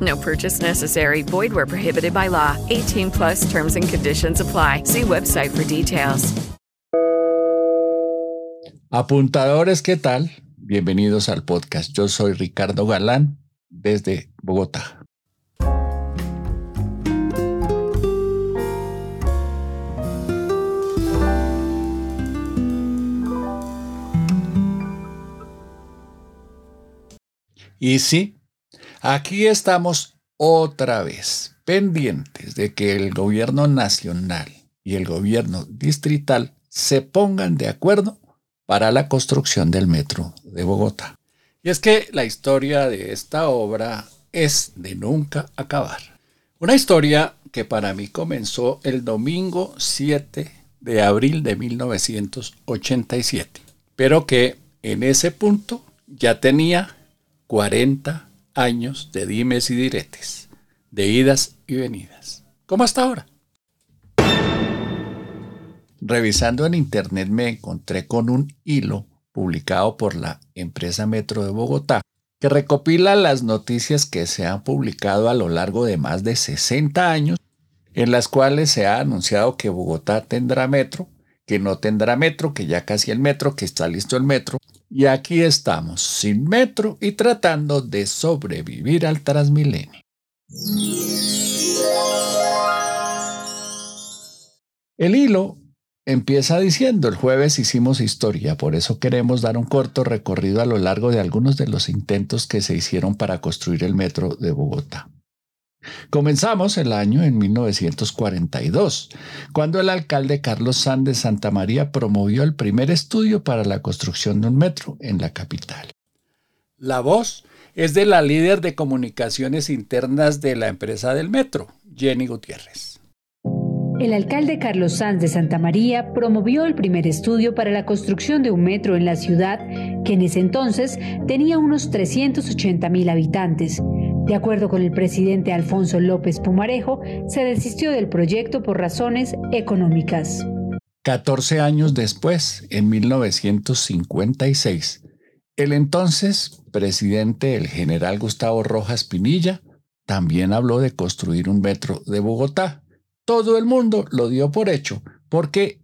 No purchase necessary. Void where prohibited by law. 18 plus terms and conditions apply. See website for details. Apuntadores, ¿qué tal? Bienvenidos al podcast. Yo soy Ricardo Galán desde Bogotá. Y sí, aquí estamos otra vez pendientes de que el gobierno nacional y el gobierno distrital se pongan de acuerdo para la construcción del metro de Bogotá. Y es que la historia de esta obra es de nunca acabar. Una historia que para mí comenzó el domingo 7 de abril de 1987, pero que en ese punto ya tenía 40 años de dimes y diretes, de idas y venidas, como hasta ahora. Revisando en internet me encontré con un hilo publicado por la empresa Metro de Bogotá que recopila las noticias que se han publicado a lo largo de más de 60 años, en las cuales se ha anunciado que Bogotá tendrá metro, que no tendrá metro, que ya casi el metro, que está listo el metro. Y aquí estamos, sin metro y tratando de sobrevivir al Transmilenio. El hilo empieza diciendo, el jueves hicimos historia, por eso queremos dar un corto recorrido a lo largo de algunos de los intentos que se hicieron para construir el metro de Bogotá. Comenzamos el año en 1942, cuando el alcalde Carlos Sanz de Santa María promovió el primer estudio para la construcción de un metro en la capital. La voz es de la líder de comunicaciones internas de la empresa del metro, Jenny Gutiérrez. El alcalde Carlos Sanz de Santa María promovió el primer estudio para la construcción de un metro en la ciudad, que en ese entonces tenía unos 380 mil habitantes. De acuerdo con el presidente Alfonso López Pumarejo, se desistió del proyecto por razones económicas. 14 años después, en 1956, el entonces presidente, el general Gustavo Rojas Pinilla, también habló de construir un metro de Bogotá todo el mundo lo dio por hecho, porque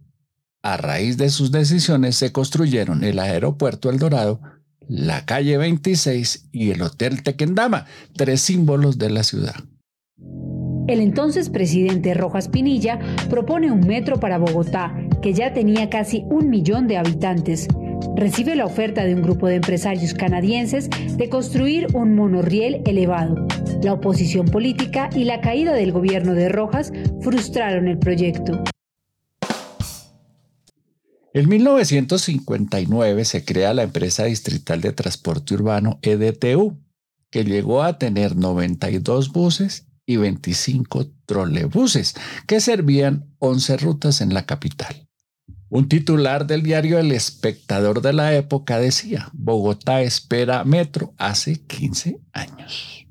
a raíz de sus decisiones se construyeron el aeropuerto El Dorado, la calle 26 y el Hotel Tequendama, tres símbolos de la ciudad. El entonces presidente Rojas Pinilla propone un metro para Bogotá, que ya tenía casi un millón de habitantes. Recibe la oferta de un grupo de empresarios canadienses de construir un monorriel elevado. La oposición política y la caída del gobierno de Rojas frustraron el proyecto. En 1959 se crea la empresa distrital de transporte urbano EDTU, que llegó a tener 92 buses y 25 trolebuses, que servían 11 rutas en la capital. Un titular del diario El Espectador de la época decía, Bogotá espera metro hace 15 años.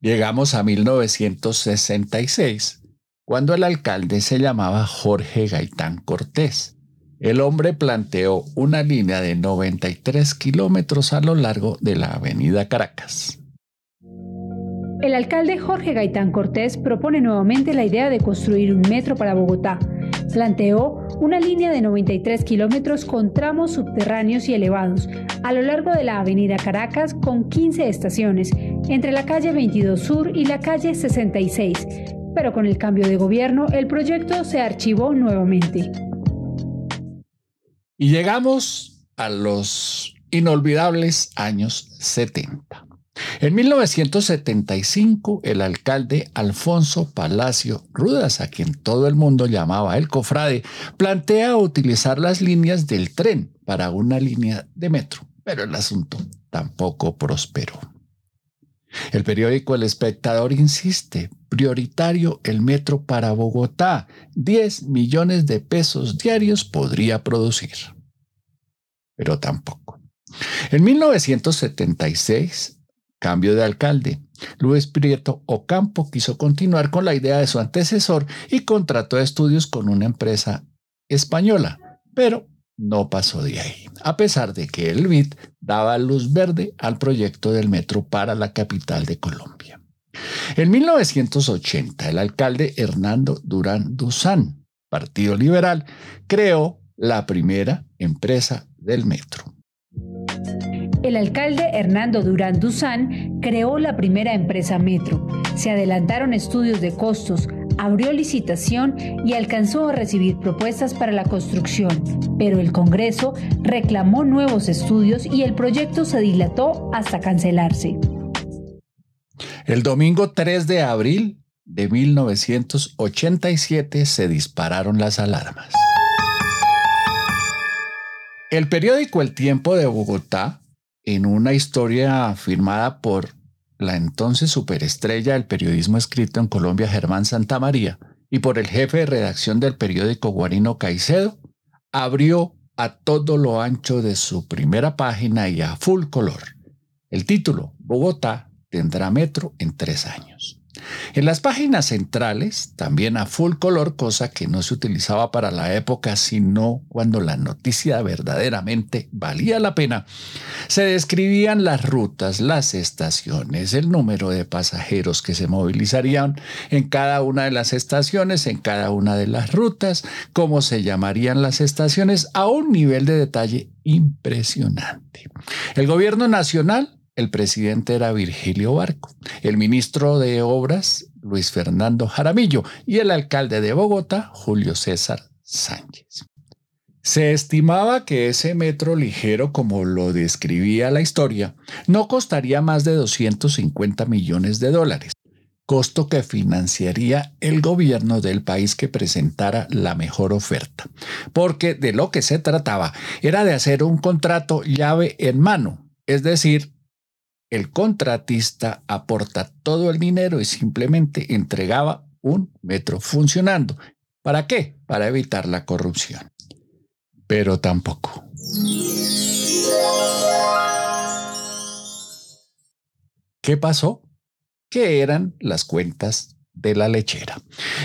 Llegamos a 1966, cuando el alcalde se llamaba Jorge Gaitán Cortés. El hombre planteó una línea de 93 kilómetros a lo largo de la avenida Caracas. El alcalde Jorge Gaitán Cortés propone nuevamente la idea de construir un metro para Bogotá. Planteó una línea de 93 kilómetros con tramos subterráneos y elevados a lo largo de la avenida Caracas con 15 estaciones entre la calle 22 Sur y la calle 66, pero con el cambio de gobierno el proyecto se archivó nuevamente. Y llegamos a los inolvidables años 70. En 1975, el alcalde Alfonso Palacio Rudas, a quien todo el mundo llamaba el cofrade, plantea utilizar las líneas del tren para una línea de metro, pero el asunto tampoco prosperó. El periódico El Espectador insiste, prioritario el metro para Bogotá, 10 millones de pesos diarios podría producir. Pero tampoco. En 1976, cambio de alcalde, Luis Prieto Ocampo quiso continuar con la idea de su antecesor y contrató estudios con una empresa española, pero no pasó de ahí, a pesar de que el BID daba luz verde al proyecto del metro para la capital de Colombia. En 1980, el alcalde Hernando Durán Duzán, Partido Liberal, creó la primera empresa del metro. El alcalde Hernando Durán Duzán creó la primera empresa Metro. Se adelantaron estudios de costos, abrió licitación y alcanzó a recibir propuestas para la construcción, pero el Congreso reclamó nuevos estudios y el proyecto se dilató hasta cancelarse. El domingo 3 de abril de 1987 se dispararon las alarmas. El periódico El Tiempo de Bogotá, en una historia firmada por la entonces superestrella del periodismo escrito en Colombia, Germán Santamaría, y por el jefe de redacción del periódico Guarino Caicedo, abrió a todo lo ancho de su primera página y a full color. El título, Bogotá tendrá metro en tres años. En las páginas centrales, también a full color, cosa que no se utilizaba para la época, sino cuando la noticia verdaderamente valía la pena, se describían las rutas, las estaciones, el número de pasajeros que se movilizarían en cada una de las estaciones, en cada una de las rutas, cómo se llamarían las estaciones, a un nivel de detalle impresionante. El gobierno nacional el presidente era Virgilio Barco, el ministro de Obras Luis Fernando Jaramillo y el alcalde de Bogotá Julio César Sánchez. Se estimaba que ese metro ligero, como lo describía la historia, no costaría más de 250 millones de dólares, costo que financiaría el gobierno del país que presentara la mejor oferta, porque de lo que se trataba era de hacer un contrato llave en mano, es decir, el contratista aporta todo el dinero y simplemente entregaba un metro funcionando. ¿Para qué? Para evitar la corrupción. Pero tampoco. ¿Qué pasó? Que eran las cuentas de la lechera.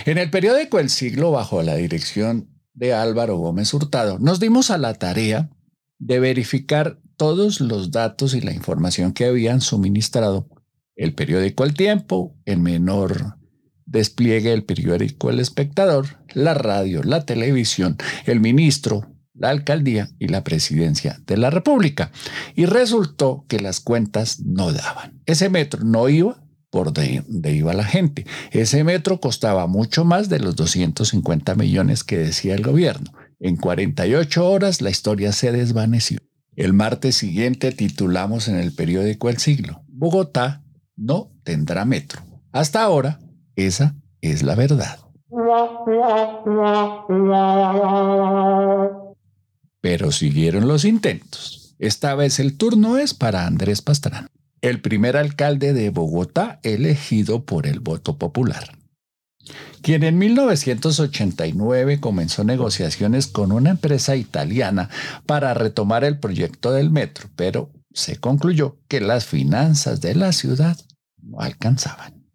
En el periódico El Siglo, bajo la dirección de Álvaro Gómez Hurtado, nos dimos a la tarea de verificar todos los datos y la información que habían suministrado el periódico El Tiempo, en menor despliegue el periódico El Espectador, la radio, la televisión, el ministro, la alcaldía y la presidencia de la República. Y resultó que las cuentas no daban. Ese metro no iba por donde iba la gente. Ese metro costaba mucho más de los 250 millones que decía el gobierno. En 48 horas la historia se desvaneció. El martes siguiente titulamos en el periódico El Siglo, Bogotá no tendrá metro. Hasta ahora, esa es la verdad. Pero siguieron los intentos. Esta vez el turno es para Andrés Pastrana, el primer alcalde de Bogotá elegido por el voto popular quien en 1989 comenzó negociaciones con una empresa italiana para retomar el proyecto del metro, pero se concluyó que las finanzas de la ciudad no alcanzaban.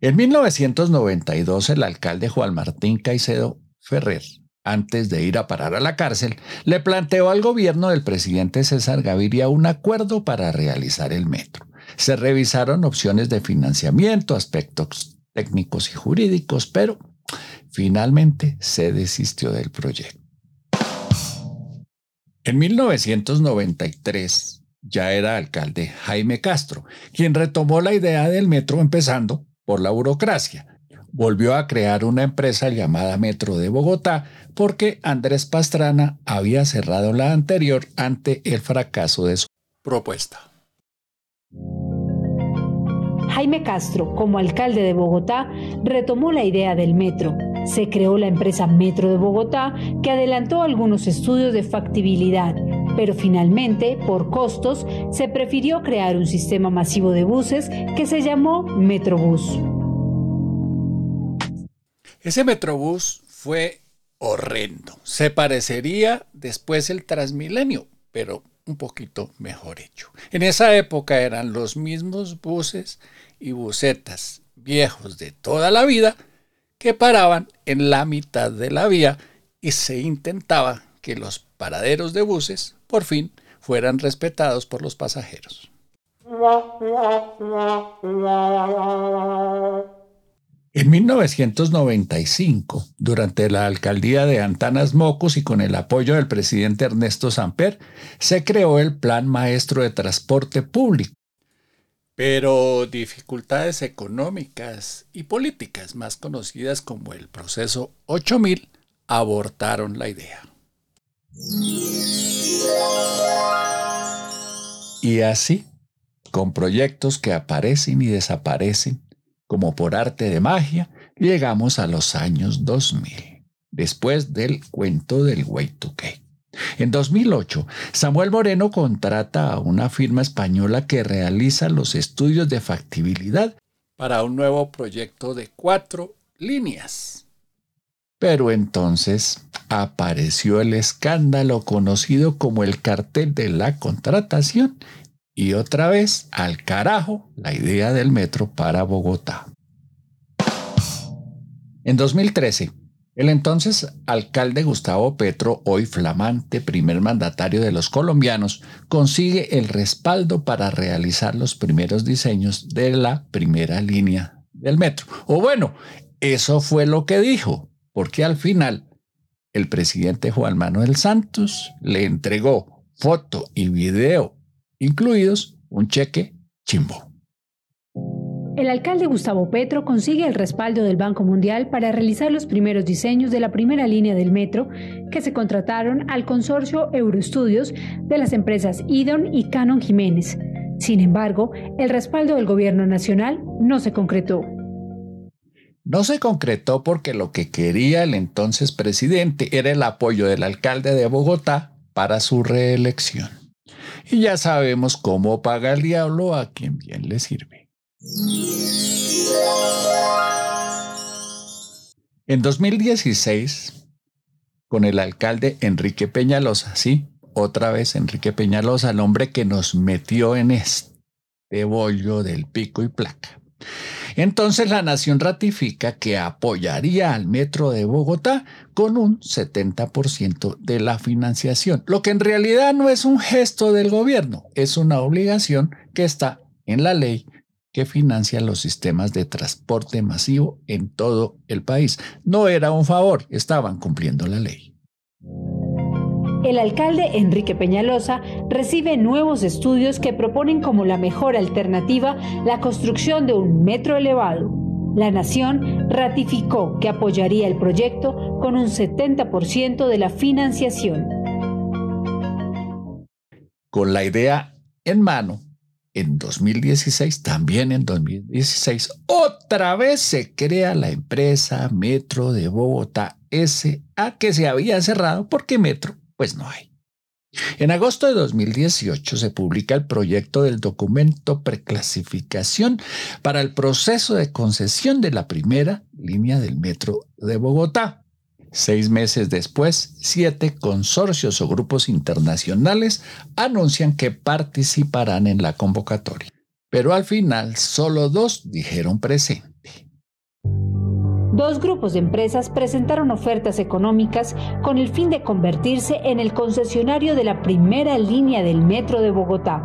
En 1992 el alcalde Juan Martín Caicedo Ferrer, antes de ir a parar a la cárcel, le planteó al gobierno del presidente César Gaviria un acuerdo para realizar el metro. Se revisaron opciones de financiamiento, aspectos técnicos y jurídicos, pero finalmente se desistió del proyecto. En 1993 ya era alcalde Jaime Castro, quien retomó la idea del metro empezando por la burocracia. volvió a crear una empresa llamada Metro de Bogotá porque Andrés Pastrana había cerrado la anterior ante el fracaso de su propuesta. Jaime Castro, como alcalde de Bogotá, retomó la idea del metro. Se creó la empresa Metro de Bogotá, que adelantó algunos estudios de factibilidad, pero finalmente, por costos, se prefirió crear un sistema masivo de buses que se llamó Metrobús. Ese Metrobús fue horrendo. Se parecería después el Transmilenio, pero un poquito mejor hecho. En esa época eran los mismos buses y busetas viejos de toda la vida que paraban en la mitad de la vía y se intentaba que los paraderos de buses por fin fueran respetados por los pasajeros. En 1995, durante la alcaldía de Antanas Mocos y con el apoyo del presidente Ernesto Samper, se creó el Plan Maestro de Transporte Público. Pero dificultades económicas y políticas, más conocidas como el proceso 8000, abortaron la idea. Y así, con proyectos que aparecen y desaparecen, como por arte de magia, llegamos a los años 2000, después del cuento del Way En 2008, Samuel Moreno contrata a una firma española que realiza los estudios de factibilidad para un nuevo proyecto de cuatro líneas. Pero entonces apareció el escándalo conocido como el cartel de la contratación y otra vez al carajo la idea del metro para Bogotá. En 2013, el entonces alcalde Gustavo Petro, hoy flamante primer mandatario de los colombianos, consigue el respaldo para realizar los primeros diseños de la primera línea del metro. O bueno, eso fue lo que dijo, porque al final el presidente Juan Manuel Santos le entregó foto y video incluidos un cheque chimbo. El alcalde Gustavo Petro consigue el respaldo del Banco Mundial para realizar los primeros diseños de la primera línea del metro que se contrataron al consorcio Euroestudios de las empresas Idon y Canon Jiménez. Sin embargo, el respaldo del gobierno nacional no se concretó. No se concretó porque lo que quería el entonces presidente era el apoyo del alcalde de Bogotá para su reelección. Y ya sabemos cómo paga el diablo a quien bien le sirve. En 2016, con el alcalde Enrique Peñalosa, sí, otra vez Enrique Peñalosa, el hombre que nos metió en este bollo del pico y placa. Entonces la nación ratifica que apoyaría al Metro de Bogotá con un 70% de la financiación, lo que en realidad no es un gesto del gobierno, es una obligación que está en la ley que financia los sistemas de transporte masivo en todo el país. No era un favor, estaban cumpliendo la ley. El alcalde Enrique Peñalosa recibe nuevos estudios que proponen como la mejor alternativa la construcción de un metro elevado. La nación ratificó que apoyaría el proyecto con un 70% de la financiación. Con la idea en mano, en 2016, también en 2016, otra vez se crea la empresa Metro de Bogotá SA que se había cerrado porque Metro pues no hay. En agosto de 2018 se publica el proyecto del documento preclasificación para el proceso de concesión de la primera línea del metro de Bogotá. Seis meses después, siete consorcios o grupos internacionales anuncian que participarán en la convocatoria. Pero al final solo dos dijeron presente dos grupos de empresas presentaron ofertas económicas con el fin de convertirse en el concesionario de la primera línea del metro de Bogotá.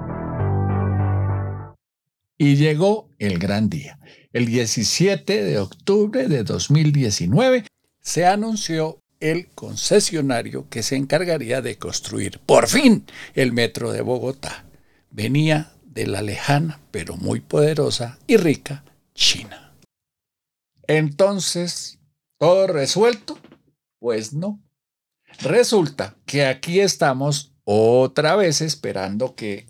Y llegó el gran día. El 17 de octubre de 2019 se anunció el concesionario que se encargaría de construir por fin el metro de Bogotá. Venía de la lejana pero muy poderosa y rica China. Entonces, ¿todo resuelto? Pues no. Resulta que aquí estamos otra vez esperando que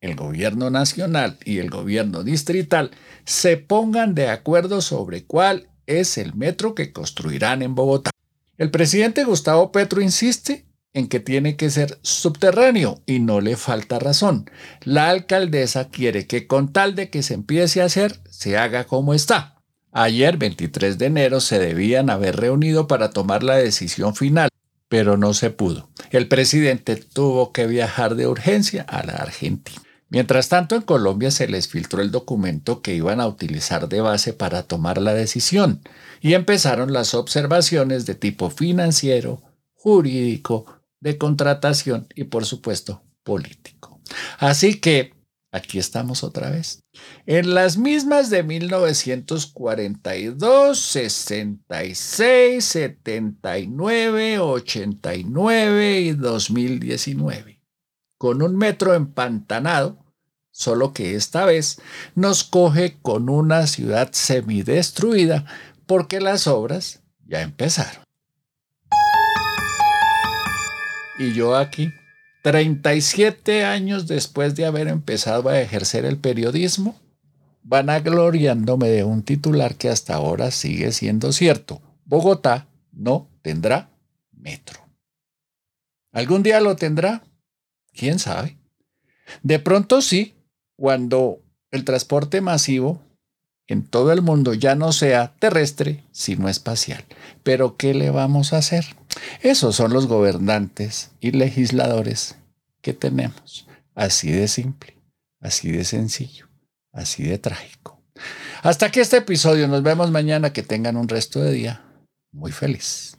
el gobierno nacional y el gobierno distrital se pongan de acuerdo sobre cuál es el metro que construirán en Bogotá. El presidente Gustavo Petro insiste en que tiene que ser subterráneo y no le falta razón. La alcaldesa quiere que con tal de que se empiece a hacer, se haga como está. Ayer, 23 de enero, se debían haber reunido para tomar la decisión final, pero no se pudo. El presidente tuvo que viajar de urgencia a la Argentina. Mientras tanto, en Colombia se les filtró el documento que iban a utilizar de base para tomar la decisión y empezaron las observaciones de tipo financiero, jurídico, de contratación y por supuesto político. Así que aquí estamos otra vez. En las mismas de 1942, 66, 79, 89 y 2019. Con un metro empantanado, solo que esta vez nos coge con una ciudad semidestruida porque las obras ya empezaron. Y yo aquí, 37 años después de haber empezado a ejercer el periodismo, van gloriándome de un titular que hasta ahora sigue siendo cierto. Bogotá no tendrá metro. ¿Algún día lo tendrá? ¿Quién sabe? De pronto sí, cuando el transporte masivo en todo el mundo ya no sea terrestre, sino espacial. Pero ¿qué le vamos a hacer? Esos son los gobernantes y legisladores que tenemos. Así de simple, así de sencillo, así de trágico. Hasta aquí este episodio. Nos vemos mañana. Que tengan un resto de día muy feliz.